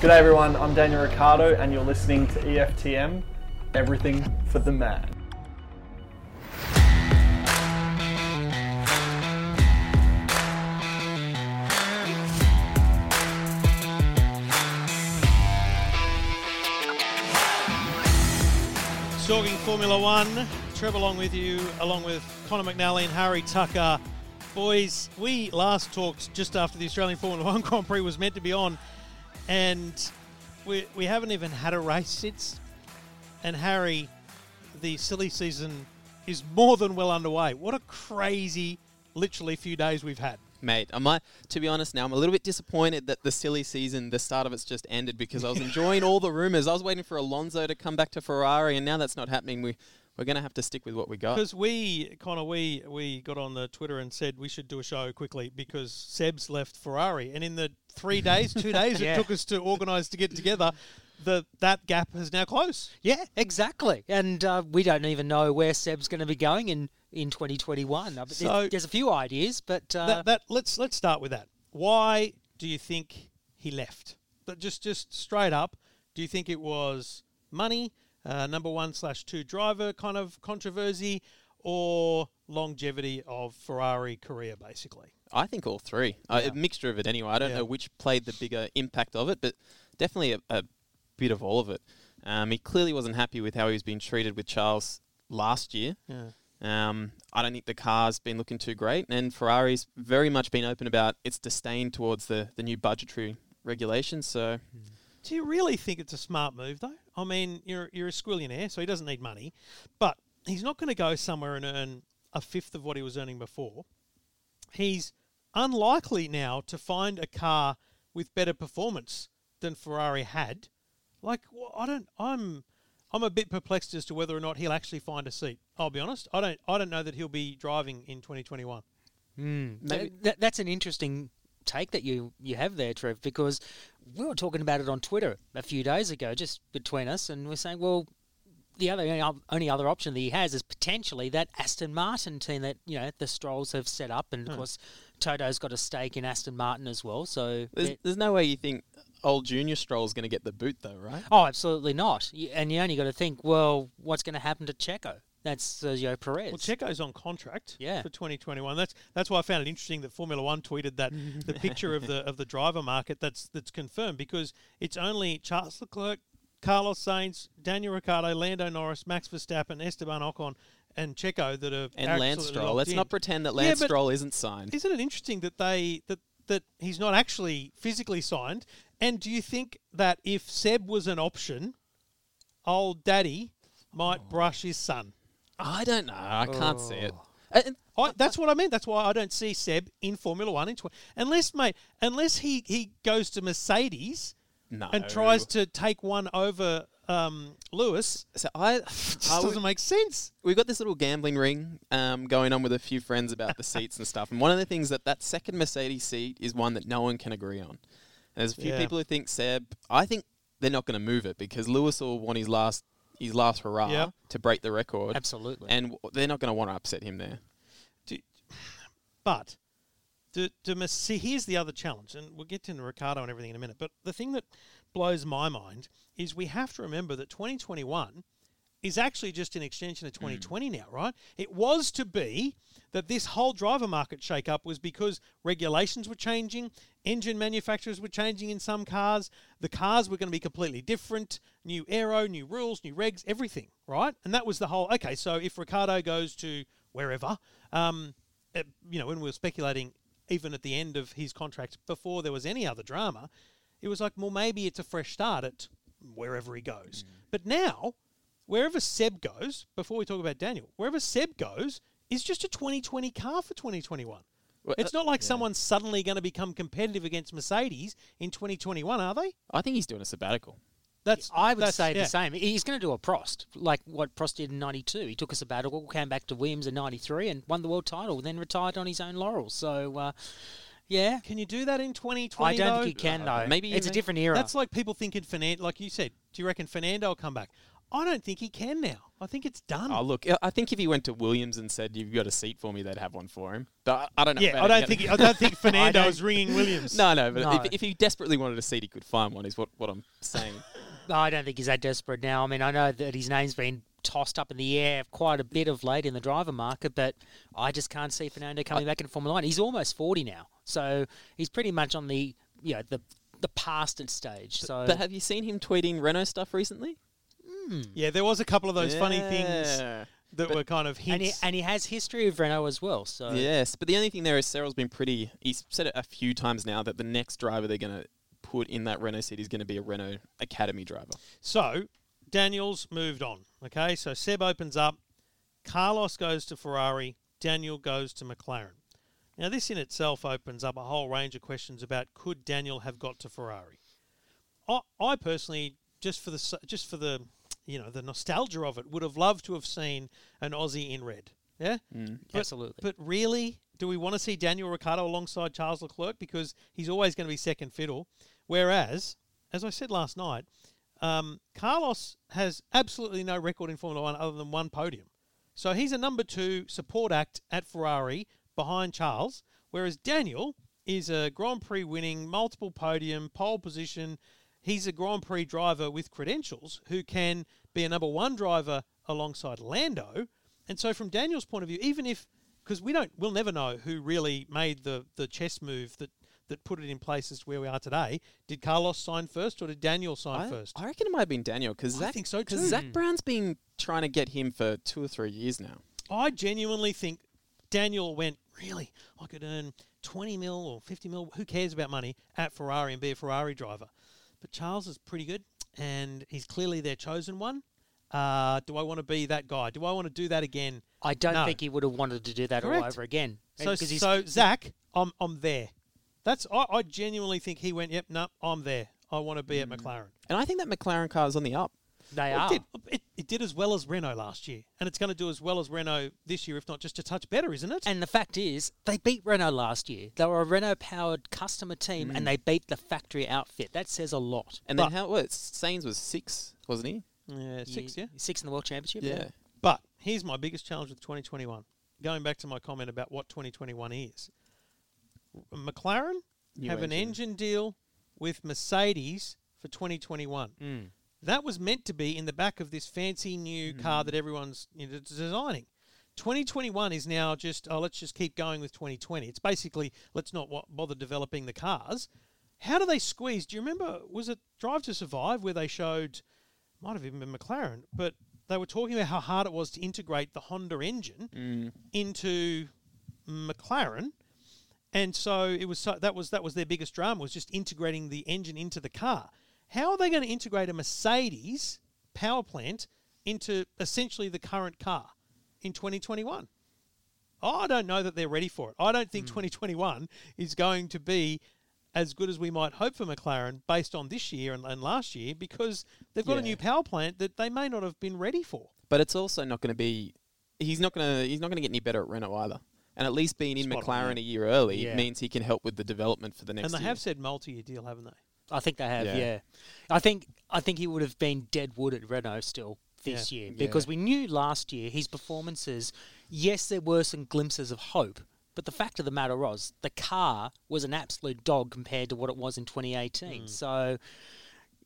G'day everyone, I'm Daniel Ricciardo and you're listening to EFTM, everything for the man. Talking Formula One, Trevor along with you, along with Conor McNally and Harry Tucker. Boys, we last talked just after the Australian Formula One Grand Prix was meant to be on, and we, we haven't even had a race since. And Harry, the silly season is more than well underway. What a crazy, literally, few days we've had. Mate, I might, to be honest, now I'm a little bit disappointed that the silly season, the start of it's just ended because I was enjoying all the rumours. I was waiting for Alonso to come back to Ferrari, and now that's not happening. We we're going to have to stick with what we got. Because we, Conor, we we got on the Twitter and said we should do a show quickly because Seb's left Ferrari, and in the three days, two days Yeah. it took us to organise to get together, the that gap is now close. Yeah, exactly. And uh, we don't even know where Seb's going to be going in, in 2021. Uh, So- there's, there's a few ideas, but uh, that, that let's let's start with that. Why do you think he left? But just just straight up, do you think it was money, uh, number one slash two driver kind of controversy, or longevity of Ferrari career, basically? I think all three. Uh, a mixture of it anyway. I don't Yeah. know which played the bigger impact of it, but definitely a, a bit of all of it. Um, he clearly wasn't happy with how he was being treated with Charles last year. Yeah. Um, I don't think the car's been looking too great, and Ferrari's very much been open about its disdain towards the, the new budgetary regulations. So Do you really think it's a smart move, though? I mean, you're you're a squillionaire, so he doesn't need money, but he's not going to go somewhere and earn a fifth of what he was earning before. He's unlikely now to find a car with better performance than Ferrari had. Like, wh- I don't, I'm, I'm a bit perplexed as to whether or not he'll actually find a seat. I'll be honest. I don't, I don't know that he'll be driving in 2021. Hmm. maybe Th- that, that's an interesting take that you, you have there, Trev, because we were talking about it on Twitter a few days ago, just between us, and we're saying, well, the other only other option that he has is potentially that Aston Martin team that you know the Strolls have set up, and of hmm. course Toto's got a stake in Aston Martin as well. So there's, they're- there's no way you think old Junior Stroll's going to get the boot, though, right? Oh, absolutely not. And you only got to think, well, what's going to happen to Checo? That's Sergio Perez. Well, Checo's on contract Yeah. for 2021. That's that's why I found it interesting that Formula One tweeted that the picture of the of the driver market that's that's confirmed because it's only Charles Leclerc, Carlos Sainz, Daniel Ricciardo, Lando Norris, Max Verstappen, Esteban Ocon, and Checo that are And Lance absolutely Stroll. Let's in. not pretend that Lance but Stroll isn't signed. Isn't it interesting that they that that he's not actually physically signed? And do you think that if Seb was an option, old Daddy might oh. brush his son? I don't know. I can't see it. Oh. And I, that's what I mean. That's why I don't see Seb in Formula One in tw- unless, mate, unless he, he goes to Mercedes no. and tries to take one over um, Lewis. So I, just I doesn't make sense. we've got this little gambling ring um, going on with a few friends about the seats and stuff. And one of the things that that second Mercedes seat is one that no one can agree on. And there's a few Yeah. people who think Seb. I think they're not going to move it because Lewis will want his last his last hurrah Yep. to break the record. Absolutely. And w- they're not going to want to upset him there. Do, but do, do, see, here's the other challenge, and we'll get to Ricciardo and everything in a minute. But the thing that blows my mind is we have to remember that 2021 is actually just an extension of 2020 now, right? It was to be that this whole driver market shake-up was because regulations were changing, engine manufacturers were changing in some cars, the cars were going to be completely different, new aero, new rules, new regs, everything, right? And that was the whole. Okay, so if Ricciardo goes to wherever, um, you know, when we were speculating, even at the end of his contract, before there was any other drama, it was like, well, maybe it's a fresh start at wherever he goes. But now, wherever Seb goes, before we talk about Daniel, wherever Seb goes is just a 2020 car for 2021. Well, It's uh, not like someone's suddenly going to become competitive against Mercedes in 2021, are they? I think he's doing a sabbatical. That's I would that's- say yeah. the same. He's going to do a Prost, like what Prost did in '92. He took a sabbatical, came back to Williams in '93, and won the world title. Then retired on his own laurels. So, uh, yeah, Can you do that in 2020? I don't though? think you can though. maybe it's a different era. That's like people thinking Fernando, like you said. Do you reckon Fernando will come back? I don't think he can now. I think it's done. Oh, look, I- I think if he went to Williams and said, "You've got a seat for me," they'd have one for him. But I I don't know. yeah, I don't think I don't think Fernando is ringing Williams. No, no, but No. If, if he desperately wanted a seat, he could find one. Is what, what I'm saying. I don't think he's that desperate now. I mean, I know that his name's been tossed up in the air quite a bit of late in the driver market, but I just can't see Fernando coming back in Formula One. He's almost forty now, so he's pretty much on the you know the the past stage. So but have you seen him tweeting Renault stuff recently? Hmm. Yeah, there was a couple of those funny things Yeah. that were kind of and he hints. and he has history of Renault as well. So Yes, but the only thing there is Cyril's been pretty. He's said it a few times now that the next driver they're going to put in that Renault seat is going to be a Renault Academy driver. So Daniel's moved on. Okay, so Seb opens up. Carlos goes to Ferrari. Daniel goes to McLaren. Now, this in itself opens up a whole range of questions about could Daniel have got to Ferrari. I, I personally, just for the just for the you know the nostalgia of it, would have loved to have seen an Aussie in red. Yeah, mm, But- Absolutely. But really, do we want to see Daniel Ricciardo alongside Charles Leclerc because he's always going to be second fiddle? Whereas, as I said last night, um, Carlos has absolutely no record in Formula One other than one podium. So he's a number two support act at Ferrari behind Charles, whereas Daniel is a Grand Prix winning, multiple podium, pole position. He's a Grand Prix driver with credentials who can be a number one driver alongside Lando. And so, from Daniel's point of view, even if because we don't, we'll never know who really made the the chess move that that put it in place as to where we are today. Did Carlos sign first, or did Daniel sign I, first? I reckon it might have been Daniel because I Zak, think so too. Zak Brown's been trying to get him for two or three years now. I genuinely think Daniel went, really, I could earn 20 mil or 50 mil, who cares about money, at Ferrari and be a Ferrari driver. But Charles is pretty good, and he's clearly their chosen one. Uh, do I want to be that guy? Do I want to do that again? I don't No. think he would have wanted to do that all over again. So, 'Cause he's- so Zak, I'm, I'm there. That's I, I genuinely think he went, yep, no, I'm there. I want to be at McLaren. And I think that McLaren car is on the up. they Well, are. it, did, it, it did as well as Renault last year, and it's going to do as well as Renault this year, if not just a touch better, isn't it? And the fact is, they beat Renault last year. They were a Renault-powered customer team, Mm. and they beat the factory outfit. That says a lot. And But- then how? What? Sainz was six, wasn't he? yeah, six, yeah. Six in the World Championship. Yeah. But here's my biggest challenge with 2021. Going back to my comment about what 2021 is. McLaren New have an engine. engine deal with Mercedes for 2021. Mm. That was meant to be in the back of this fancy new car that everyone's you know, designing. 2021 is now just, oh, let's just keep going with 2020. It's basically, let's not wa- bother developing the cars. How do they squeeze? Do you remember, was it Drive to Survive where they showed, might have even been McLaren, but they were talking about how hard it was to integrate the Honda engine into McLaren. And so it was so, that was that was their biggest drama was just integrating the engine into the car. How are they going to integrate a Mercedes power plant into essentially the current car in 2021? I don't know that they're ready for it. I don't think hmm. 2021 is going to be as good as we might hope for McLaren based on this year and, and last year because they've got a new power plant that they may not have been ready for. But it's also not going to be. He's not going to. He's not going to get any better at Renault either. And at least being in Spot on, McLaren yeah. a year early Yeah. means he can help with the development for the next. and they year. have said multi-year deal, haven't they? I think they have. Yeah. Yeah. I think I think he would have been dead wood at Renault still this Yeah. year Yeah. because we knew last year his performances. Yes, there were some glimpses of hope, but the fact of the matter was the car was an absolute dog compared to what it was in 2018. Mm. So.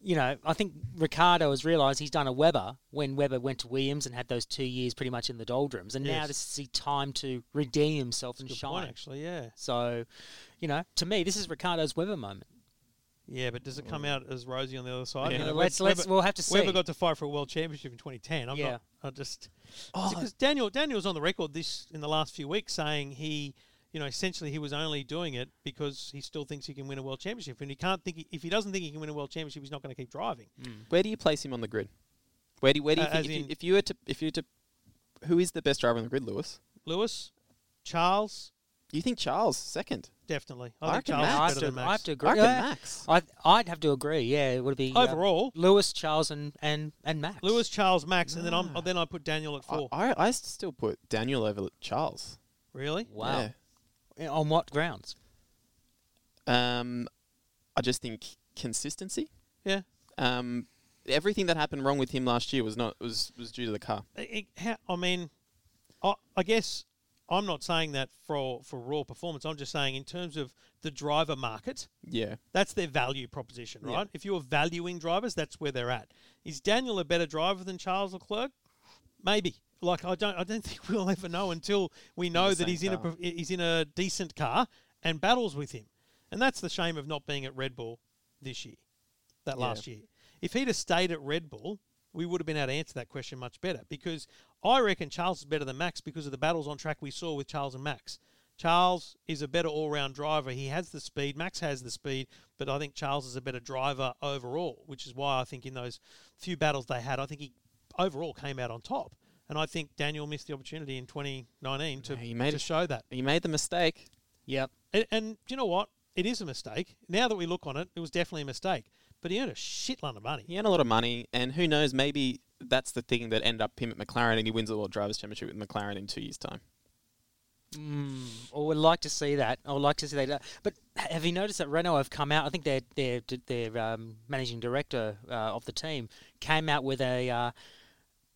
You know, I think Ricciardo has realised he's done a Webber when Webber went to Williams and had those two years pretty much in the doldrums, and now this is his time to redeem himself and Good shine. point, actually. Yeah, So, you know, to me, this is Ricciardo's Webber moment. yeah, but does it come out as rosy on the other side? Yeah. You know, let's let's we'll have to see. Webber got to fight for a world championship in 2010. I'm Yeah. not. I just Oh. because Daniel Daniel's on the record this in the last few weeks saying he, you know, essentially he was only doing it because he still thinks he can win a world championship, and he can't think if he doesn't think he can win a world championship, he's not going to keep driving. Where do you place him on the grid? Where do where do you Uh, think as if, you, if you were to if you were to who is the best driver on the grid, Lewis? Lewis, Charles, You think Charles second? definitely. I I, think Charles Max. I have, better to, than Max. I have to agree. I reckon Yeah. Max. I, I'd have to agree. Yeah, it would be uh, Overall, Lewis, Charles, and, and, and Max. Lewis, Charles, Max, and then I'm Ah. then I put Daniel at I, four. I I still put Daniel over Charles. really? Wow. Yeah. On what grounds? Um, I just think consistency. Yeah. Um, everything that happened wrong with him last year was not was was due to the car. It- I mean, I, I guess I'm not saying that for for raw performance. I'm just saying in terms of the driver market, Yeah. that's their value proposition, Yeah. right? If you're valuing drivers, that's where they're at. Is Daniel a better driver than Charles Leclerc? Maybe. Like I don't, I don't think we'll ever know until we know that he's in a he's in a decent car and battles with him, and that's the shame of not being at Red Bull this year, that Yeah. last year. If he'd have stayed at Red Bull, we would have been able to answer that question much better because I reckon Charles is better than Max because of the battles on track we saw with Charles and Max. Charles is a better all-round driver. He has the speed. Max has the speed, but I think Charles is a better driver overall, which is why I think in those few battles they had, I think he overall came out on top. And I think Daniel missed the opportunity in 2019 to, Yeah, he made to it- show that. He made the mistake. Yep. And, and you know what? It is a mistake. Now that we look on it, it was definitely a mistake. But he earned a shitload of money. He earned a lot of money, and who knows? Maybe that's the thing that ended up him at McLaren, and he wins the World Drivers' Championship with McLaren in two years' time. Mm, I would like to see that. I would like to see that. But have you noticed that Renault have come out? I think their their their um, managing director uh, of the team came out with a uh,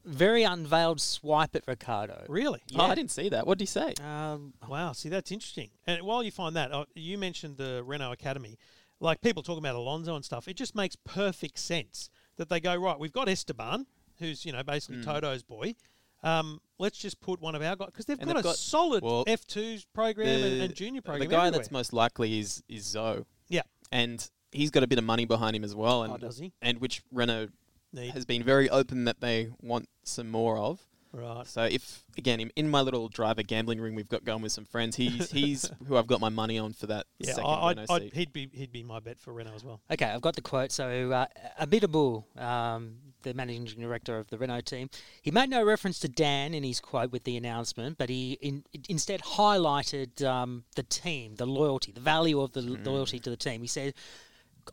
very unveiled swipe at Ricciardo. Really? Oh, I didn't see that. What did he say? Um, Wow, see that's interesting. And while you find that, uh, you mentioned the Renault Academy. Like people talking about Alonso and stuff, it just makes perfect sense that they go right. We've got Esteban, who's you know basically Toto's boy. Um, let's just put one of our guys because they've got they've a got- solid well, F 2s program and, and junior program. The guy everywhere. that's most likely is is Zhou, yeah, and he's got a bit of money behind him as well, and Oh, does he? and which Renault Need. has been very open that they want some more of. right. So if again in, in my little driver gambling ring we've got going with some friends, he's he's who I've got my money on for that Yeah, second I, I'd, I'd, he'd be he'd be my bet for Renault as well. Okay, I've got the quote. So, uh, Abiteboul, um, the managing director of the Renault team, he made no reference to Dan in his quote with the announcement, but he in, instead highlighted um, the team, the loyalty, the value of the l- loyalty to the team. He said,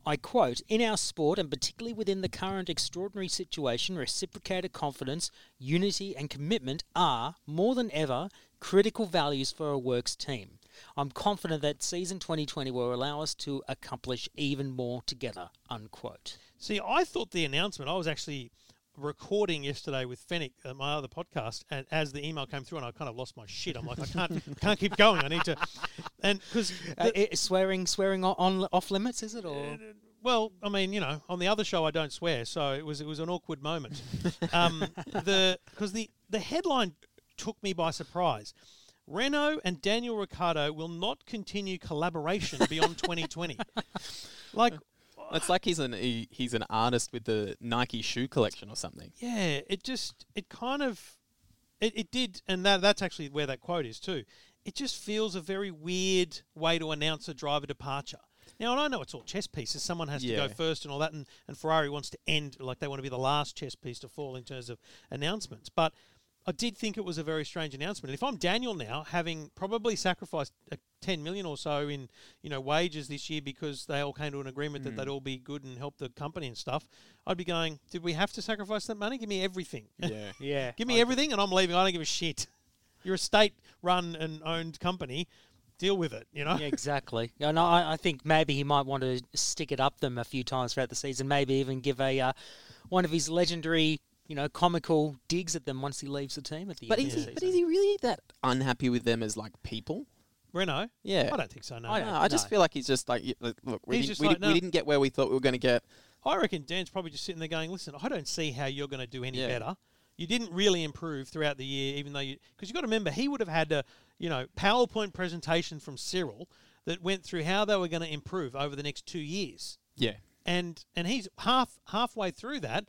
I quote, in our sport and particularly within the current extraordinary situation, reciprocated confidence, unity, and commitment are, more than ever, critical values for a works team. I'm confident that season 2020 will allow us to accomplish even more together. Unquote. See, I thought the announcement, I was actually recording yesterday with Fennec, uh, my other podcast, and as the email came through, and I kind of lost my shit. I'm like, I can't, can't keep going. I need to, and because, Uh, swearing, swearing on, on off limits, is it or? well, I mean, you know, on the other show, I don't swear, so it was, it was an awkward moment. um, the because the the headline took me by surprise. Renault and Daniel Ricciardo will not continue collaboration beyond 2020. Like, It's like he's an he, he's an artist with the Nike shoe collection or something. Yeah, it just it kind of it, it did and that that's actually where that quote is too. It just feels a very weird way to announce a driver departure. Now, and I know it's all chess pieces. Someone has to go first and all that, and, and Ferrari wants to end like they want to be the last chess piece to fall in terms of announcements. But I did think it was a very strange announcement. And if I'm Daniel now, having probably sacrificed uh, 10 million or so in you know wages this year because they all came to an agreement that they'd all be good and help the company and stuff, I'd be going, did we have to sacrifice that money? Give me everything. Yeah. Yeah. Give me everything, and I'm leaving. I don't give a shit. You're a state-run and owned company. Deal with it. You know. Yeah, exactly. And I, I think maybe he might want to stick it up them a few times throughout the season. Maybe even give a uh, one of his legendary, you know, comical digs at them once he leaves the team at the But end is of he, the but is he really that unhappy with them as like people? Renault? Yeah. I don't think so. No. I I, No, I just no. feel like he's just like look, look we, didn't, we, like, did- we didn't get where we thought we were going to get. I reckon Dan's probably just sitting there going, "Listen, I don't see how you're going to do any Yeah. better. You didn't really improve throughout the year, even though you because you got to remember he would have had a you know PowerPoint presentation from Cyril that went through how they were going to improve over the next two years." Yeah. and and he's half halfway through that,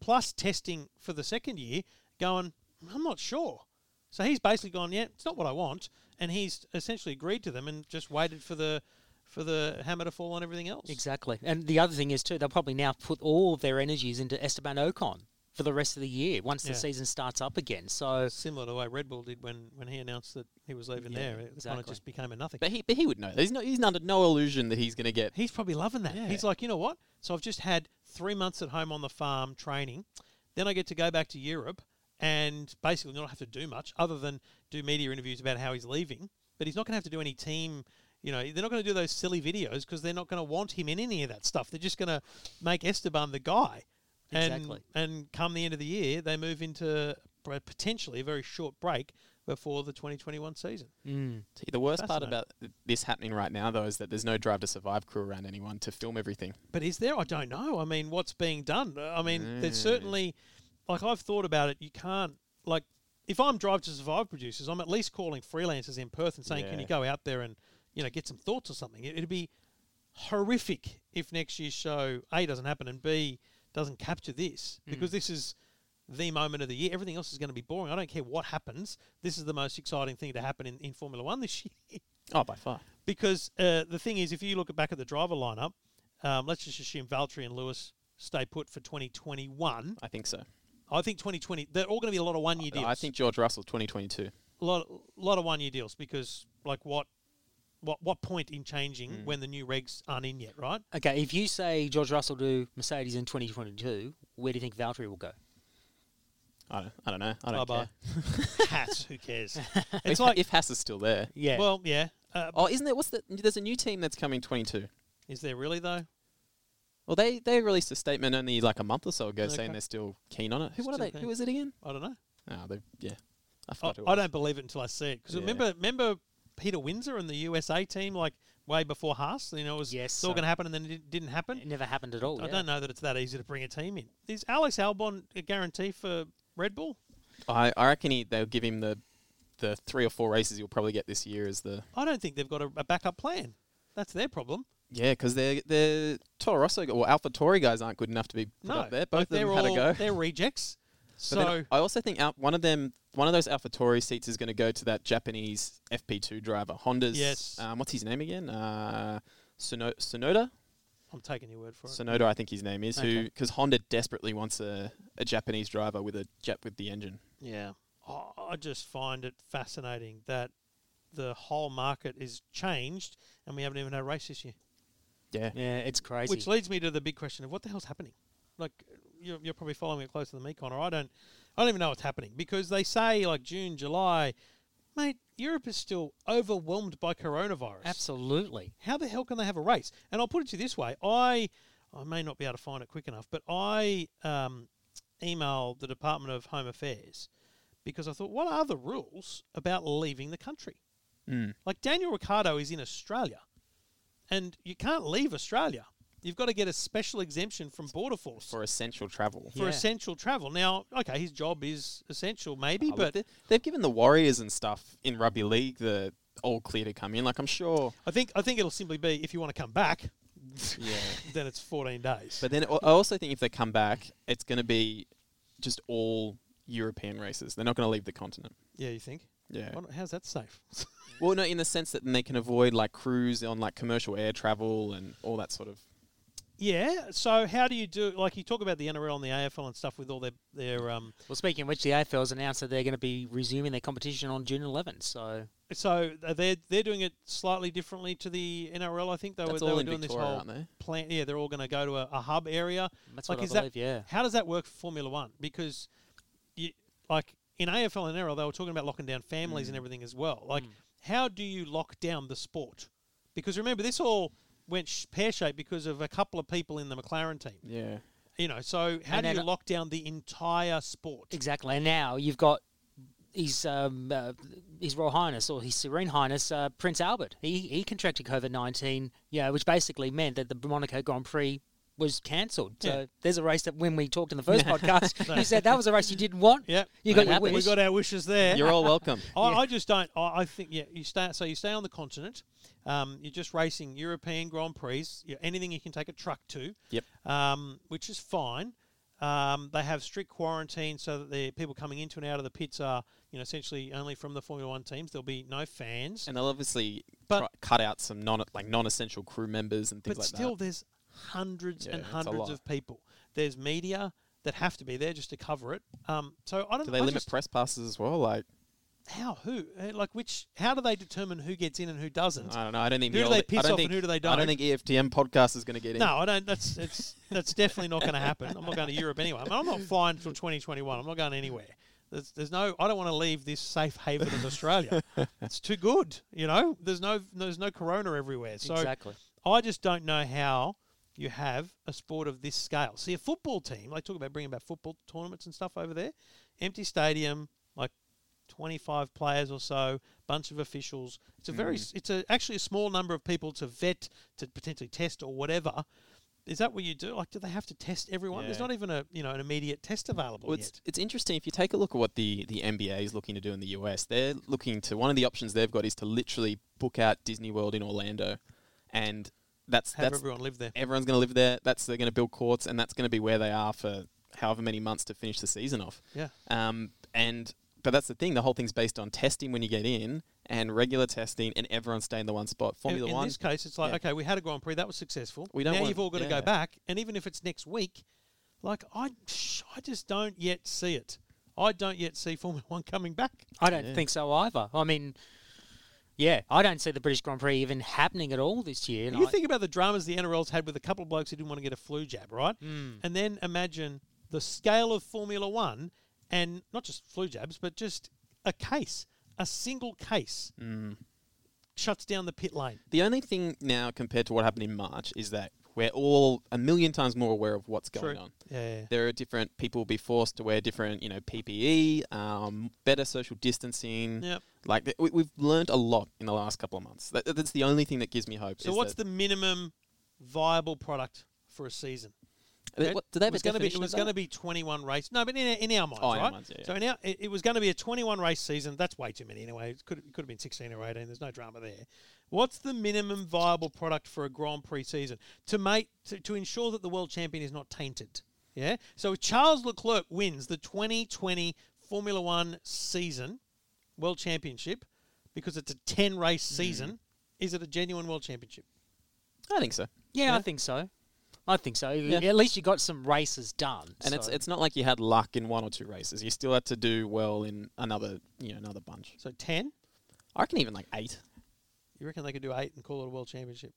plus testing for the second year, going, I'm not sure. So he's basically gone, yeah, it's not what I want, and he's essentially agreed to them and just waited for the for the hammer to fall on everything else. Exactly. And the other thing is too, they'll probably now put all of their energies into Esteban Ocon for the rest of the year once the season starts up again. So Similar to the way Red Bull did when, when he announced that he was leaving Yeah, there, it kind of just became a nothing. But he but he would know. He's no he's under no illusion that he's going to get. He's probably loving that. Yeah. He's like, you know what? So I've just had three months at home on the farm training. Then I get to go back to Europe and basically not have to do much other than do media interviews about how he's leaving. But he's not going to have to do any team. You know, they're not going to do those silly videos because they're not going to want him in any of that stuff. They're just going to make Esteban the guy. And Exactly. and come the end of the year, they move into potentially a very short break before the 2021 season. Mm. See, the worst part about this happening right now, though, is that there's no Drive to Survive crew around anyone to film everything. But is there? I don't know. I mean, what's being done? I mean, there's Mm. certainly, like I've thought about it. You can't like if I'm Drive to Survive producers, I'm at least calling freelancers in Perth and saying, "Can you go out there and you know get some thoughts or something?" It, it'd be horrific if next year's show a doesn't happen and b doesn't capture this because this is the moment of the year. Everything else is going to be boring. I don't care what happens. This is the most exciting thing to happen in, in Formula One this year. Oh, by far. because uh, the thing is, if you look back at the driver lineup, um, let's just assume Valtteri and Lewis stay put for 2021. I think so. I think 2020 they're all going to be a lot of one year deals. I think George Russell 2022. a lot, lot of one year deals because like what, what, what point in changing Mm. when the new regs aren't in yet, right? Okay, if you say George Russell to Mercedes in 2022, where do you think Valtteri will go? I don't, I don't know. I don't Bye-bye. care. Hats, who cares? if, it's like, if Haas is still there. Yeah. well, yeah. Uh, Oh, isn't there? What's the? There's a new team that's coming 22. is there really though? Well, they they released a statement only like a month or so ago Okay. saying they're still keen on it. Who what are they? keen. Who is it again? I don't know. Oh, they yeah. I I, forgot who it I don't believe it until I see it. Because Yeah. remember, remember Peter Windsor and the USA team, like way before Haas. You know, it was Yes, it's all so- going to happen, and then it didn't happen. it never happened at all. I yeah. don't know that it's that easy to bring a team in. Is Alex Albon a guarantee for Red Bull? I, I reckon he, they'll give him the the three or four races he'll probably get this year as the I don't think they've got a, a backup plan. That's their problem. yeah because they're they're Toro Rosso or AlphaTauri guys aren't good enough to be put no, up there. Both of them had all, a go. They're rejects. But So then I also think out, one of them, one of those AlphaTauri seats is going to go to that Japanese FP2 driver, Honda's. Yes. Um, what's his name again? Uh, Sono- Sonoda. I'm taking your word for it. Sonoda, I think his name is. Who because Honda desperately wants a, a Japanese driver with a jet with the engine. Yeah. I I just find it fascinating that the whole market is changed and we haven't even had a race this year. Yeah. Yeah, it's crazy. Which leads me to the big question of what the hell's happening? Like you're, you're probably following it closer than me, Conor. I don't, I don't even know what's happening because they say like June, July, mate. Europe is still overwhelmed by coronavirus. Absolutely. How the hell can they have a race? And I'll put it to you this way: I, I may not be able to find it quick enough, but I um, emailed the Department of Home Affairs because I thought, what are the rules about leaving the country? Mm. Like Daniel Ricciardo is in Australia, and you can't leave Australia. You've got to get a special exemption from Border Force For essential travel. for Yeah. essential travel. Now, okay, his job is essential, maybe, Oh, but they, they've given the Warriors and stuff in rugby league the all clear to come in. Like I'm sure. I think I think it'll simply be if you want to come back, Yeah. then it's 14 days. But then I also think if they come back, it's going to be just all European races. They're not going to leave the continent. yeah, you think? Yeah. Why How's that safe? Well, no, in the sense that then they can avoid like cruise on like commercial air travel and all that sort of. Yeah. So how do you do? Like you talk about the NRL and the AFL and stuff with all their their um. Well, speaking of which, the AFL's announced that they're going to be resuming their competition on June 11th. So So they're they're doing it slightly differently to the NRL. I think they That's were they were doing Victoria, this whole plan. Yeah, they're all going to go to a, a hub area. that's Like, what is I that- believe. yeah. How does that work for Formula One? Because you like in AFL and NRL, they were talking about locking down families Mm. and everything as well. Like, how do you lock down the sport? Because remember, this all went sh- pear shaped because of a couple of people in the McLaren team. Yeah. You know, so how And do you lock down the entire sport? Exactly. And now you've got his um, uh, his Royal Highness or his Serene Highness uh, Prince Albert. He he contracted COVID nineteen. Yeah, which basically meant that the Monaco Grand Prix was cancelled. So Yeah. there's a race that when we talked in the first podcast, you said that was a race you didn't want. Yeah, You got your happens. we got our wishes there. You're all welcome. I, I just don't. I, I think yeah. You stay so you stay on the continent. Um, you're just racing European Grand Prix. You anything you can take a truck to. Yep. Um, which is fine. Um, they have strict quarantine so that the people coming into and out of the pits are, you know, essentially only from the Formula One teams. There'll be no fans. And they'll obviously But- try, cut out some non like non-essential crew members and things but like still, there's hundreds Yeah, and hundreds of people. There's media that have to be there just to cover it. Um, so I don't. Do they I limit just- press passes as well? Like how? Who? Uh, Like which? How do they determine who gets in and who doesn't? I don't know. I don't think Who do they piss off think, and who do they don't? I don't think EFTM podcast is going to get in. No, I don't. That's it's that's definitely not going to happen. I'm not going to Europe anyway. I mean, I'm not flying until 2021. I'm not going anywhere. There's, there's no. I don't want to leave this safe haven of Australia. it's too good. You know. There's no. There's no corona everywhere. So exactly. I just don't know how you have a sport of this scale. See, a football team, like talk about bringing back football tournaments and stuff over there, empty stadium, like 25 players or so, bunch of officials. It's a very, mm. s it's a actually a small number of people to vet, to potentially test or whatever. Is that what you do? Like, do they have to test everyone? There's not even a you know an immediate test available Well, it's, yet. it's interesting if you take a look at what the, the NBA is looking to do in the US. They're looking to one of the options they've got is to literally book out Disney World in Orlando, and that's Have that's everyone live there. everyone's going to live there. That's they're going to build courts, and that's going to be where they are for however many months to finish the season off. Yeah. Um, and but that's the thing. The whole thing's based on testing when you get in, and regular testing, and everyone stay in the one spot. In, Formula in One. In this case, it's like yeah. okay, we had a Grand Prix that was successful. We don't now want- you've all got to go back, and even if it's next week, like I, I just don't yet see it. I don't yet see Formula One coming back. I don't Yeah. think so either. I mean, yeah, I don't see the British Grand Prix even happening at all this year. You I- think about the dramas the NRL's had with a couple of blokes who didn't want to get a flu jab, right? Mm. And then imagine the scale of Formula One, and not just flu jabs, but just a case, a single case, Mm. shuts down the pit lane. The only thing now compared to what happened in March is that we're all a million times more aware of what's going True. on. Yeah. There are different people will be forced to wear different, you know, PPE, um, better social distancing. Yep. Like th- we, we've learned a lot in the last couple of months. That, that's the only thing that gives me hope. So what's the minimum viable product for a season? They- It what- do they have was gonna be, it was going to be 21 race. No, but in, our- in our minds, Oh, in our right? minds, yeah, yeah. So in our, it, it was going to be a 21 race season. That's way too many anyway. It could, it could have been 16 or 18. There's no drama there. What's the minimum viable product for a Grand Prix season to make to, to ensure that the world champion is not tainted? Yeah. So if Charles Leclerc wins the 2020 Formula One season world championship because it's a 10 race Mm. season, is it a genuine world championship? I think so. yeah, Yeah. I think so. I think so. Yeah. At least you got some races done. And it's so- it's not like you had luck in one or two races. You still had to do well in another, you know, another bunch. So 10. I reckon even like eight. You reckon they could do eight and call it a world championship?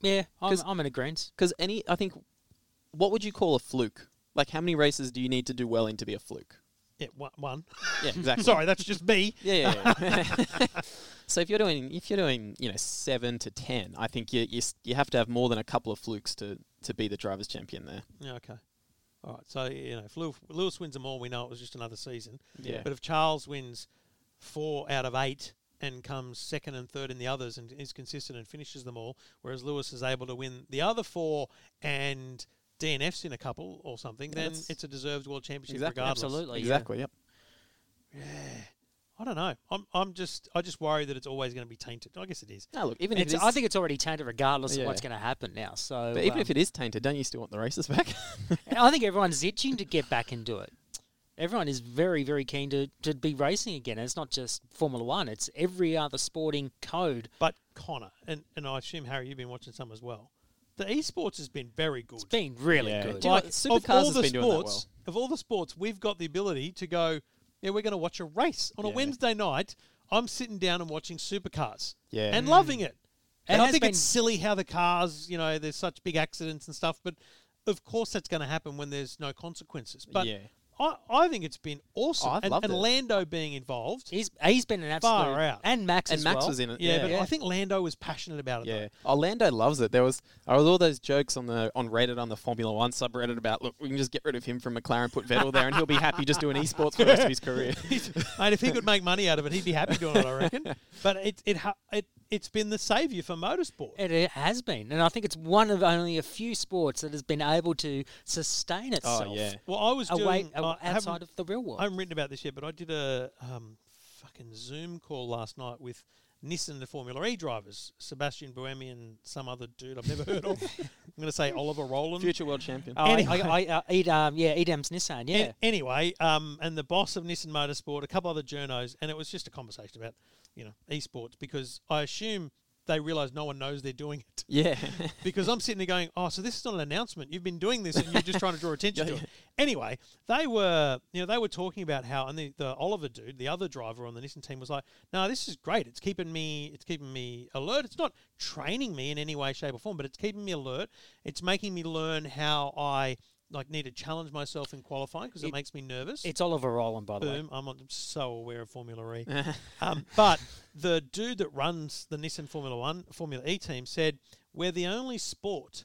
yeah, I'm, 'cause- I'm in agreement. Because any, I think, what would you call a fluke? Like how many races do you need to do well in to be a fluke? Yeah, one. one. Yeah, exactly. Sorry, that's just me. Yeah, yeah. yeah. so if you're doing if you're doing you know seven to ten, I think you you, you have to have more than a couple of flukes to to be the drivers' champion there. Yeah, okay. All right. So you know, if Lew- Lewis wins them all, we know it was just another season. Yeah. But if Charles wins four out of eight and comes second and third in the others and is consistent and finishes them all, whereas Lewis is able to win the other four and DNFs in a couple or something, then That's- it's a deserved world championship Exactly. regardless. Absolutely. yeah. exactly. Yep. Yeah. I don't know. I'm I'm just I just worry that it's always going to be tainted. I guess it is. No, look, even if It's, it is, I think it's already tainted regardless Yeah. of what's going to happen now. So, but even um, if it is tainted, don't you still want the races back? I think everyone's itching to get back and do it. Everyone is very, very keen to, to be racing again. And it's not just Formula One; it's every other sporting code. But Conor and and I assume Harry, you've been watching some as well. The esports has been very good. It's been really Yeah. good. Do you know Like, what, of Supercars all has the been doing that sports, of all the sports, we've got the ability to go. Yeah, we're going to watch a race on a Wednesday night. I'm sitting down and watching supercars. Yeah. and loving it. It And I think it's silly how the cars, you know, there's such big accidents and stuff. But of course, that's going to happen when there's no consequences. But yeah. I, I think it's been awesome. Oh, I've and, loved and it. Lando being involved. He's he's been an absolute Far out. and Max And as Max well. was in it. Yeah, but Yeah. I think Lando was passionate about it. Yeah, though. Orlando loves it. There was there was all those jokes on the on Reddit on the Formula One subreddit about look, we can just get rid of him from McLaren, put Vettel there, and he'll be happy just doing esports for the rest of his career. Mate, if he could make money out of it, he'd be happy doing it. I reckon. But it it ha- it it's been the saviour for motorsport. It, it has been, and I think it's one of only a few sports that has been able to sustain oh, itself. oh yeah, Well, I was Away, doing aw- I haven't- outside of the real world. I haven't written about this yet, but I did a um, fucking Zoom call last night with Nissan, the Formula E drivers, Sébastien Buemi and some other dude I've never heard of. I'm going to say Oliver Rowland. future world champion. Oh, Anyway. I, I, uh, Ed, um, yeah, e.dams Nissan, yeah. An- anyway, um, and the boss of Nissan Motorsport, a couple other journos, and it was just a conversation about, you know, esports because I assume they realise no one knows they're doing it. yeah, because I'm sitting there going, oh, so this is not an announcement. You've been doing this, and you're just trying to draw attention to Yeah, it. Anyway, they were, you know, they were talking about how, and the, the Oliver dude, the other driver on the Nissan team, was like, no, this is great. It's keeping me, it's keeping me alert. It's not training me in any way, shape, or form, but it's keeping me alert. It's making me learn how I like need to challenge myself in qualifying because it, It- makes me nervous. It's Oliver Rowland, by the way. Boom. I'm not- so aware of Formula E. um, but the dude that runs the Nissan Formula One, Formula E team said, we're the only sport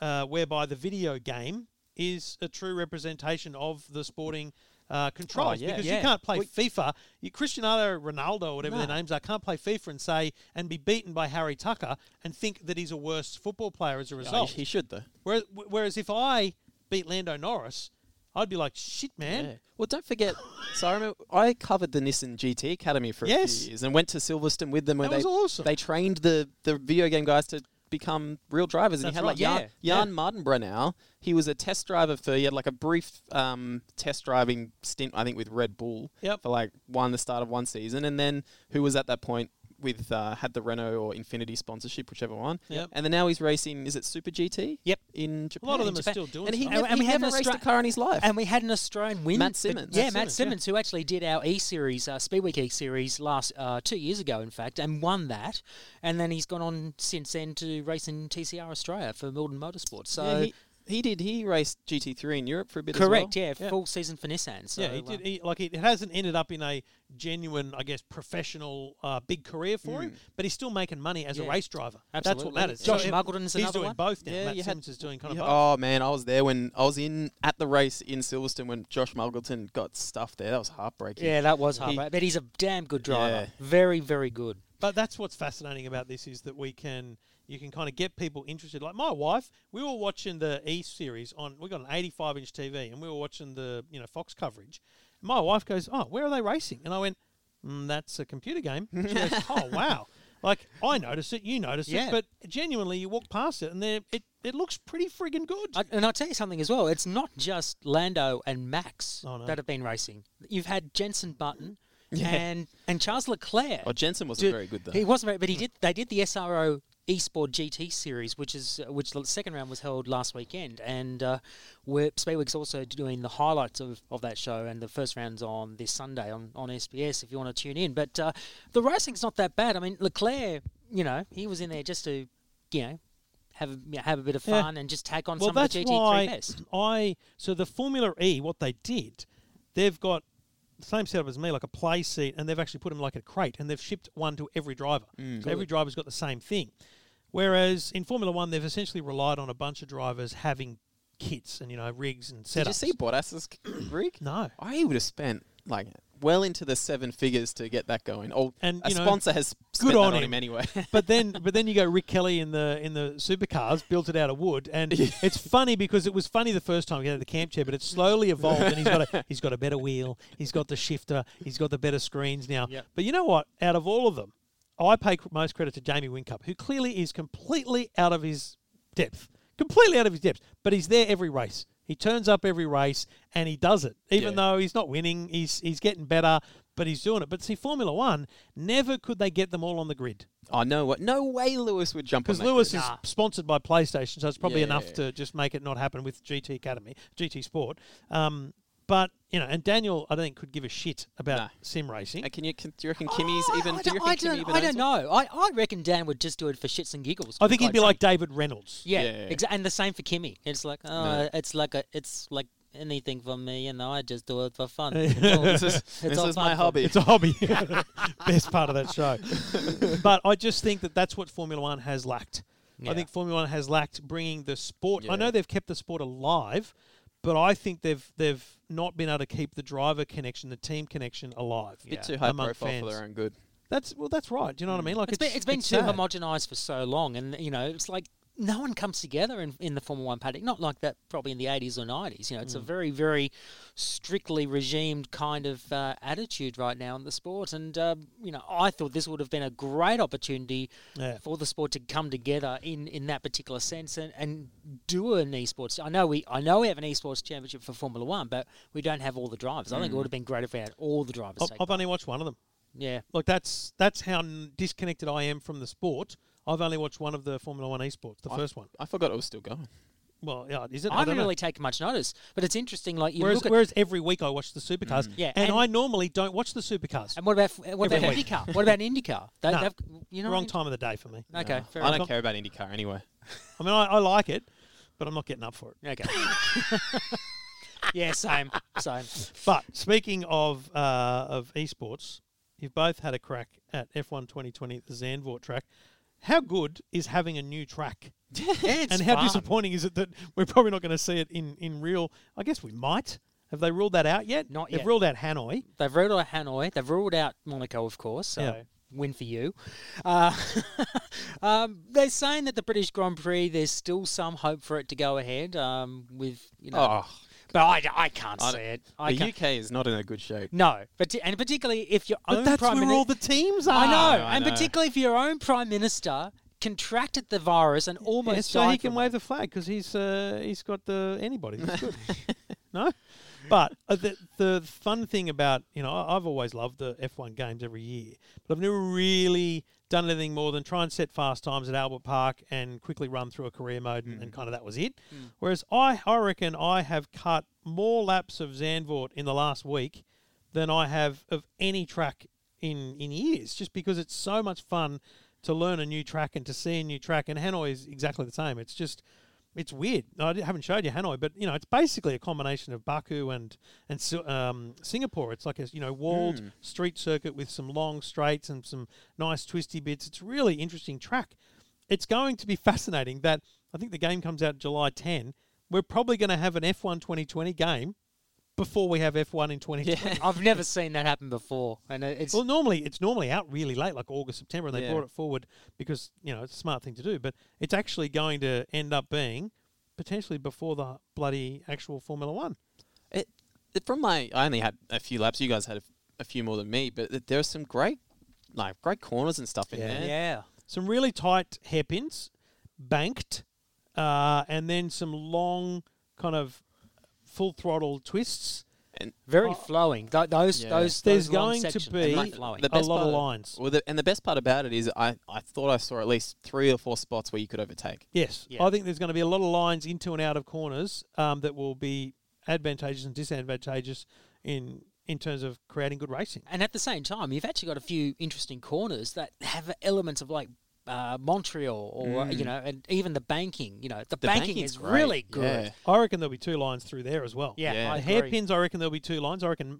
uh, whereby the video game is a true representation of the sporting uh, controls Oh, yeah. because you can't play FIFA. You, Cristiano Ronaldo, or whatever their names are, can't play FIFA and say and be beaten by Harry Tucker and think that he's a worse football player as a result. he, he should though. Whereas, whereas if I beat Lando Norris, I'd be like, shit, man. Yeah. Well, don't forget. so I remember I covered the Nissan GT Academy for a few years and went to Silverstone with them where That they awesome. they trained the the video game guys to become real drivers. And That's you had right, like Jan, yeah, Jann Mardenborough now. He was a test driver for. He had like a brief um, test driving stint, I think, with Red Bull Yep. for like one the start of one season, and then who was at that point with uh, had the Renault or Infiniti sponsorship, whichever one. Yep. And then now he's racing. Is it Super GT? Yep. In Japan. A lot of them are still doing and he, never, And we he have never an raced a car in his life. And we had an Australian win. Matt Simmons. Yeah, Matt Matt Simmons, Simmons, who actually did our E Series, uh, Speedweek E Series last uh, two years ago, in fact, and won that. And then he's gone on since then to race in TCR Australia for Milton Motorsport. So yeah, he, he did. He raced GT3 in Europe for a bit correct, well. yeah, Yeah. full season for Nissan. So, yeah, he uh, did. He, like it hasn't ended up in a genuine, I guess, professional uh, big career for him, but he's still making money as a race driver. Absolutely. That's what matters. Josh So, Muggleton's he's another doing one. both now. Yeah, Matt you had- is doing kind of both. Oh man, I was there when I was in at the race in Silverstone when Josh Muggleton got stuffed there. That was heartbreaking. yeah, that was hard, He- but he's a damn good driver. Yeah. Very, very good. But that's what's fascinating about this is that we can you can kind of get people interested. Like my wife, we were watching the E series on we got an 85 inch TV and we were watching the you know Fox coverage. My wife goes, "Oh, where are they racing?" And I went, mm, "That's a computer game." She goes, "Oh wow." Like I notice it, you notice Yeah. it, but genuinely, you walk past it and there it, it looks pretty friggin' good. I, and I'll tell you something as well. It's not just Lando and Max Oh, no. that have been racing. You've had Jenson Button Yeah. and and Charles Leclerc. Oh, Jensen wasn't Dude, very good though. He wasn't very, but he did. They did the SRO Esport GT series, which is uh, which the second round was held last weekend, and uh, we're Speedweek's also doing the highlights of, of that show, and the first round's on this Sunday on, on SBS if you want to tune in. But uh, the racing's not that bad. I mean, Leclerc, you know, he was in there just to, you know. Have a, yeah, have a bit of Yeah. fun and just tack on well, some of the GT3 why best. I so the Formula E, what they did, they've got the same setup as me, like a play seat, and they've actually put them like a crate, and they've shipped one to every driver. so every driver's got the same thing. Whereas in Formula One, they've essentially relied on a bunch of drivers having kits and you know rigs and setups. Did you see Bottas's rig? No. I would have spent like well into the seven figures to get that going. Or And, a know, sponsor has good spent that on on him. him anyway. but then but then you go Rick Kelly in the in the supercars built it out of wood and it's funny because it was funny the first time he had the camp chair but it's slowly evolved and he's got a he's got a better wheel he's got the shifter he's got the better screens now Yep. but you know what out of all of them I pay most credit to Jamie Whincup who clearly is completely out of his depth completely out of his depth but he's there every race he turns up every race and he does it even Yeah. though he's not winning he's he's getting better but he's doing it but see Formula 1 never could they get them all on the grid oh no! What? No way, Lewis would jump because Lewis grid. is sponsored by PlayStation, so it's probably Yeah. enough to just make it not happen with GT Academy, GT Sport. Um, but you know, and Daniel, I don't think could give a shit about Nah. sim racing. Uh, can you? Can, do you reckon Kimi's Oh, even? I, do you don't, reckon I, Kimi don't, even I don't know. I, I reckon Dan would just do it for shits and giggles. I think he'd quite be like. David Reynolds. Yeah, Yeah. exa- and the same for Kimi. It's like, oh, No. it's like a, it's like anything for me, you know. I just do it for fun. It's all- This is, it's this all is my hobby. It's a hobby. Best part of that show. but I just think that that's what Formula One has lacked. Yeah. I think Formula One has lacked bringing the sport. I know they've kept the sport alive, but I think they've they've not been able to keep the driver connection, the team connection alive. bit too high among profile fans. for their own good. That's well, that's right. Do you know what I mm. mean? Like it's been it's been too homogenized for so long, and you know, it's like no one comes together in, in the Formula One paddock. Not like that, probably in the eighties or nineties. You know, it's Mm. a very very strictly regimed kind of uh, attitude right now in the sport, and uh, you know, I thought this would have been a great opportunity Yeah. for the sport to come together in, in that particular sense and, and do an esports. I know we I know we have an esports championship for Formula One, but we don't have all the drivers. I think it would have been great if we had all the drivers. I've, I've only watched one of them. yeah. Like that's that's how disconnected I am from the sport. I've only watched one of the Formula One esports, the I- first one. I forgot it was still going. Well, yeah, is it? I I haven't don't know. really taken much notice, but it's interesting. Like you Whereas, look at whereas every week I watch the supercars, Yeah, and, and- I normally don't watch the supercars. And what about what Every about week. IndyCar? What about IndyCar? They, No. you know, Wrong time of the day for me. Okay, No, fair I enough. don't care about IndyCar anyway. I mean, I, I like it, but I'm not getting up for it. Okay. yeah, same, same. But speaking of uh, of esports, you've both had a crack at F1 2020 at the Zandvoort track. How good is having a new track Yeah, and how fun. disappointing is it that we're probably not going to see it in, in real? I guess we might. Have they ruled that out yet? Not They've yet. ruled out Hanoi. They've ruled out Hanoi. They've ruled out Monaco, of course. So Yeah. win for you. Uh, um, they're saying that the British Grand Prix, there's still some hope for it to go ahead. Um, with you know, Oh, but I, I can't I see it. I the can't. UK is not in a good shape. No, but and particularly if your But own that's prime where all the teams are. I know, I and know. particularly if your own prime minister contracted the virus and almost Yeah, so he can wave it. the flag because he's uh, he's got the antibodies. No, but uh, the the fun thing about you know I've always loved the F1 games every year, but I've never really done anything more than try and set fast times at Albert Park and quickly run through a career mode and, and kind of that was it. Whereas I I reckon I have cut more laps of Zandvoort in the last week than I have of any track in in years, just because it's so much fun to learn a new track and to see a new track. And Hanoi is exactly the same. It's just it's weird. I haven't showed you Hanoi, but you know it's basically a combination of Baku and and um, Singapore. It's like a you know walled street circuit with some long straights and some nice twisty bits. It's a really interesting track. It's going to be fascinating. That I think the game comes out July 10. We're probably going to have an F1 2020 game before we have F1 in 2020. Yeah. I've never seen that happen before, and it's Well, normally it's normally out really late, like August, September, and they Yeah. brought it forward because you know it's a smart thing to do. But it's actually going to end up being potentially before the bloody actual Formula One. It, it- from my, I only had a few laps. You guys had a few more than me, but th- there are some great, like great corners and stuff in Yeah. there. yeah. Some really tight hairpins, banked, uh, and then some long kind of full throttle twists. And very Oh. flowing. Th- those Yeah. those There's those going to be very flowing. the a lot of lines. Well, the, and the best part about it is, I, I thought I saw at least three or four spots where you could overtake. Yes, Yeah. I think there's going to be a lot of lines into and out of corners um, that will be advantageous and disadvantageous in in terms of creating good racing. And at the same time, you've actually got a few interesting corners that have elements of like uh, Montreal or you know, and even the banking. You know, the, The banking banking's is great, really good. yeah. I reckon there'll be two lines through there as well. Yeah, Yeah. I hairpins, I reckon there'll be two lines. I reckon,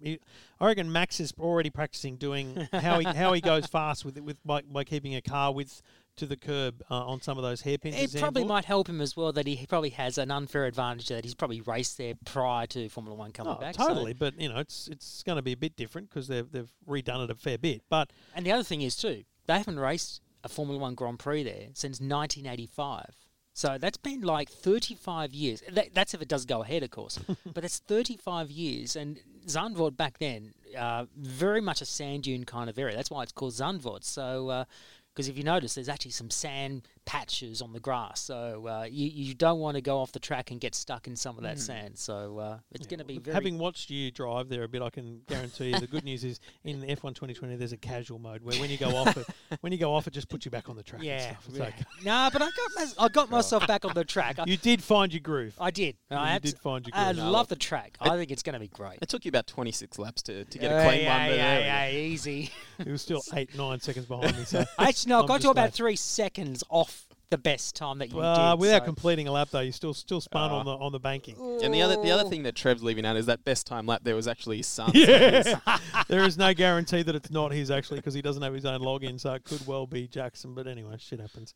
I reckon Max is already practicing doing how he how he goes fast with it with by, by keeping a car with to the curb uh, on some of those hairpins. It at probably might help him as well that he probably has an unfair advantage that he's probably raced there prior to Formula One coming Oh, back. so- totally, but you know it's it's going to be a bit different because they've they've redone it a fair bit. But And the other thing is too, they haven't raced a Formula One Grand Prix there since 1985. So that's been like 35 years. That, that's if it does go ahead, of course. but it's 35 years, and Zandvoort back then, uh, very much a sand dune kind of area. That's why it's called Zandvoort. So, because if you notice, there's actually some sand patches on the grass. So uh, you you don't want to go off the track and get stuck in some of that sand. So uh, it's going to be very. having watched you drive there a bit, I can guarantee you the good news is in F1 2020 there's a casual mode where when you go off it, when you go off it just puts you back on the track. and yeah, stuff. It's yeah. okay. no, but I got my, I got myself back on the track. I, You did find your groove. I did. you I did abs- find your groove. I groove. love the track. I think it's going to be great. It took you about 26 laps to, to get yeah, a clean yeah, one. but yeah, there yeah, easy. It was still eight, nine seconds behind me. So Actually, no, I got to about glad. three seconds off the best time that you Uh, did. without so- completing a lap though, you still still spun on Ah. the on the banking. And the other the other thing that Trev's leaving out is that best time lap there was actually his son. Yeah, there is no guarantee that it's not his actually because he doesn't have his own login, so it could well be Jackson. But anyway, shit happens.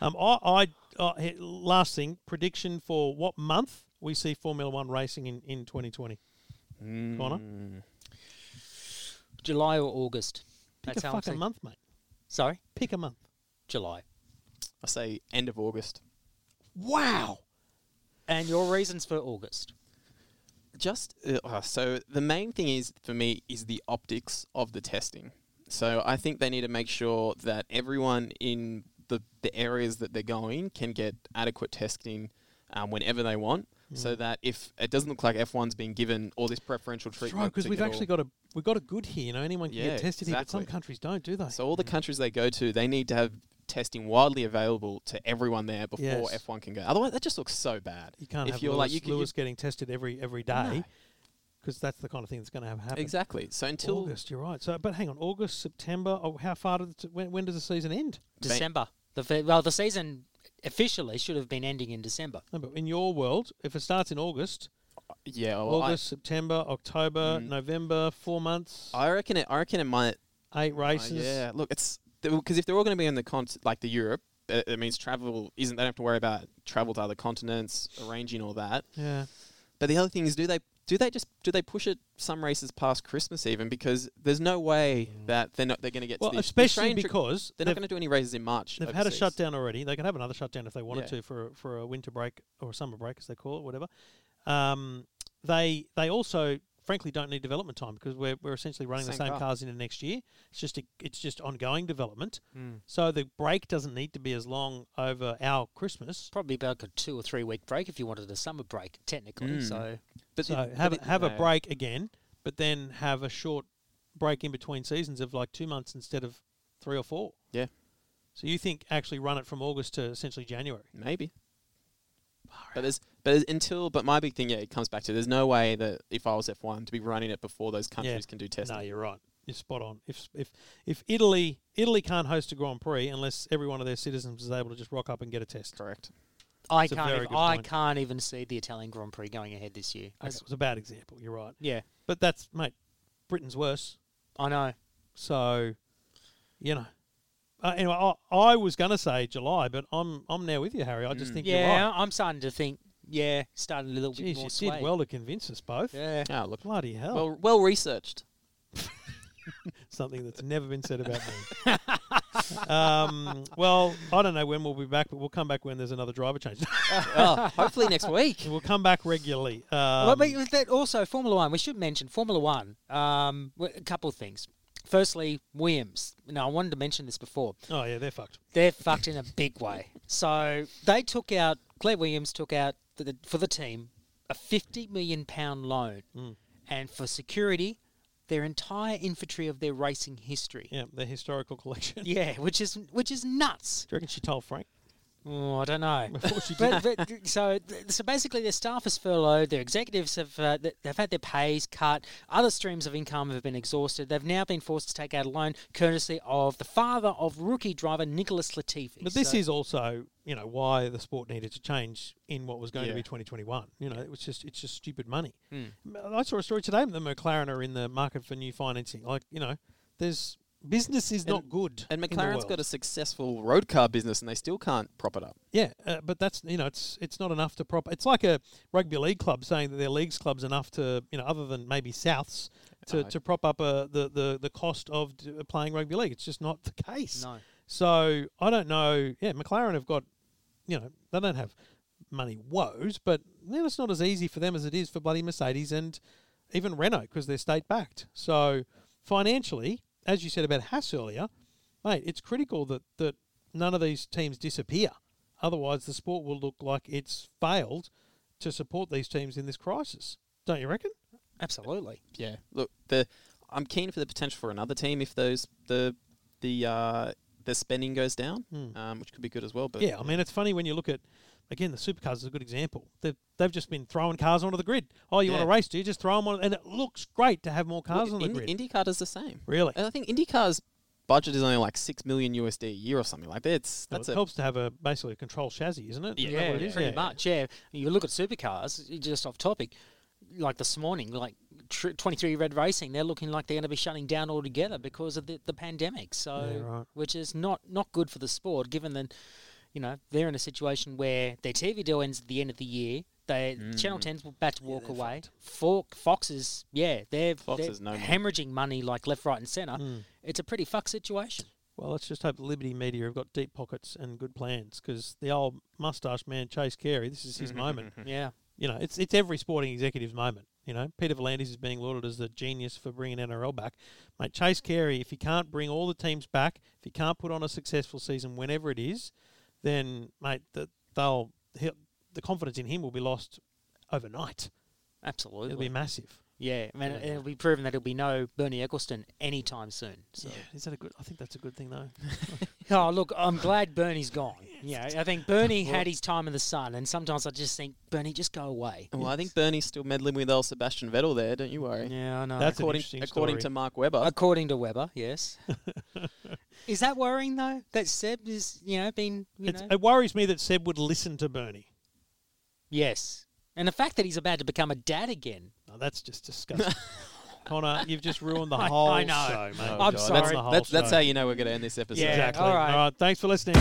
Um, I, I uh, last thing prediction for what month we see Formula One racing in in 2020. Conor? Mm. July or August. Pick That's a how fucking month, mate. Sorry, Pick a month. July. I say end of August. Wow. And your reasons for August? Just uh, uh, so the main thing is for me is the optics of the testing. So I think they need to make sure that everyone in the the areas that they're going can get adequate testing um, whenever they want. So that if it doesn't look like F1's being given all this preferential That's treatment, right, because we've actually got a we've got a good here. You know, anyone can Yeah, get tested here, but some countries don't, do they? So all the countries they go to, they need to have testing widely available to everyone there before Yes. F1 can go. Otherwise, that just looks so bad. you can't if have you're Lewis, like you can Lewis getting tested every every day No. because that's the kind of thing that's going to happen. exactly. So until August, you're right. So, but hang on, August, September. Oh, how far did the, when, when does the season end? December. The fe- well, the season officially should have been ending in December. No, but in your world, if it starts in August, yeah, well, I- August, September, October, Mm. November, four months, I, reckon it. I reckon it might. eight uh, races. yeah, look, it's because if they're all going to be in the like the Europe, it it means travel isn't. They don't have to worry about travel to other continents, arranging all that. Yeah. But the other thing is, do they do they just do they push it some races past Christmas even because there's no way that they're not they're going to get Well, to the especially tri- because they're not going to do any races in March. They've had a shutdown already. They can have another shutdown if they wanted Yeah. to for for a winter break or a summer break, as they call it, whatever. Um, they they also, frankly, don't need development time because we're, we're essentially running the Same same car. cars into next year. It's just a, it's just ongoing development. Mm. So the break doesn't need to be as long over our Christmas. Probably about a two or three week break if you wanted a summer break, technically. Mm. So But so it- have but a, it- have a no. break again, but then have a short break in between seasons of like two months instead of three or four. Yeah. So you think actually run it from August to essentially January? Maybe. But there's but until but my big thing yeah it comes back to there's no way that if I was F1 to be running it before those countries can do testing. No, you're right. You're spot on. If if if Italy Italy can't host a Grand Prix unless every one of their citizens is able to just rock up and get a test. Correct. I It's can't. Even, I point. can't even see the Italian Grand Prix going ahead this year. Okay, That's- it was a bad example. You're right. Yeah, But that's mate, Britain's worse. I know. So, you know. Uh, anyway, I, I was going to say July, but I'm I'm now with you, Harry. I just Mm. think you're Yeah, right. I'm starting to think. Yeah, starting a little bit more you sway. did well to convince us both. Yeah. Yeah, look Bloody hell. well well researched. Something that's never been said about me. um, well, I don't know when we'll be back, but we'll come back when there's another driver change. oh, hopefully next week. we'll come back regularly. Um, well, but that also Formula One. We should mention Formula One. Um, w- a couple of things. Firstly, Williams. Now, I wanted to mention this before. oh, yeah, they're fucked. They're fucked in a big way. So they took out Claire Williams took out the, for the team a fifty million pound loan, Mm. and for security, their entire infantry of their racing history. Yeah, their historical collection. Yeah, which is which is nuts. Do you reckon she told Frank? Oh, I don't know. Before she did. but, but so so basically, their staff is furloughed. Their executives have uh, they've had their pays cut. Other streams of income have been exhausted. They've now been forced to take out a loan, courtesy of the father of rookie driver Nicholas Latifi. But this So- is also, you know, why the sport needed to change in what was going to be 2021. You know, it was just it's just stupid money. Hmm. I saw a story today that the McLaren are in the market for new financing. Like, you know, there's business is not good. And McLaren's got a successful road car business and they still can't prop it up. Yeah, uh, but that's you know it's it's not enough to prop. It's like a rugby league club saying that their leagues club's enough to you know other than maybe Souths to, Uh, to prop up uh, the, the the cost of d- playing rugby league. It's just not the case. no. So I don't know. Yeah, McLaren have got you know they don't have money woes, but you know, it's not as easy for them as it is for bloody Mercedes and even Renault because they're state backed. So financially, as you said about Haas earlier, mate, it's critical that that none of these teams disappear. Otherwise, the sport will look like it's failed to support these teams in this crisis. Don't you reckon? Absolutely. Yeah. Look, the I'm keen for the potential for another team if those the the uh, the spending goes down, Hmm. um, which could be good as well. But Yeah, I mean, it's funny when you look at, again, the supercars is a good example. They've, they've just been throwing cars onto the grid. Oh, you want to race? Do you just throw them on? And it looks great to have more cars on the Indy, grid. IndyCar does the same. really? And I think IndyCar's budget is only like six million USD a year or something like that. It's Well, that's it a helps to have a basically a control chassis, isn't it? Yeah, what it is? pretty Yeah. much. Yeah, you look at supercars. Just off topic, like this morning, like tr- 23 Red Racing, they're looking like they're going to be shutting down altogether because of the, the pandemic. So, Yeah, right. which is not not good for the sport, given that you know they're in a situation where their TV deal ends at the end of the year. They Channel 10's about to walk away. Fo- Fox is yeah, they're, Fox they're is no more. hemorrhaging money like left, right, and centre. Mm. It's a pretty fuck situation. Well, let's just hope Liberty Media have got deep pockets and good plans because the old mustache man, Chase Carey, this is his moment. Yeah, You know, it's it's every sporting executive's moment. You know, Peter V'landys is being lauded as the genius for bringing NRL back. Mate, Chase Carey, if he can't bring all the teams back, if he can't put on a successful season whenever it is, then mate, that they'll the confidence in him will be lost overnight. absolutely. It'll be massive. Yeah, I mean, Yeah. it'll be proven that it'll be no Bernie Ecclestone anytime soon. So. Yeah, is that a good? I think that's a good thing though. Oh, look, I'm glad Bernie's gone. Yeah, I think Bernie had his time in the sun, and sometimes I just think, Bernie, just go away. well, I think Bernie's still meddling with old Sebastian Vettel there. Don't you worry. Yeah, I know. That's according interesting according story. to Mark Webber. According to Webber, yes. is that worrying though? That Seb is, you know, been, you It's, know, it worries me that Seb would listen to Bernie. yes, and the fact that he's about to become a dad again. No, that's just disgusting. Conor, you've just ruined the whole I know. show, mate. I'm sorry. That's, That's, that's how you know we're going to end this episode. Yeah. Exactly. all right. All right. Thanks for listening.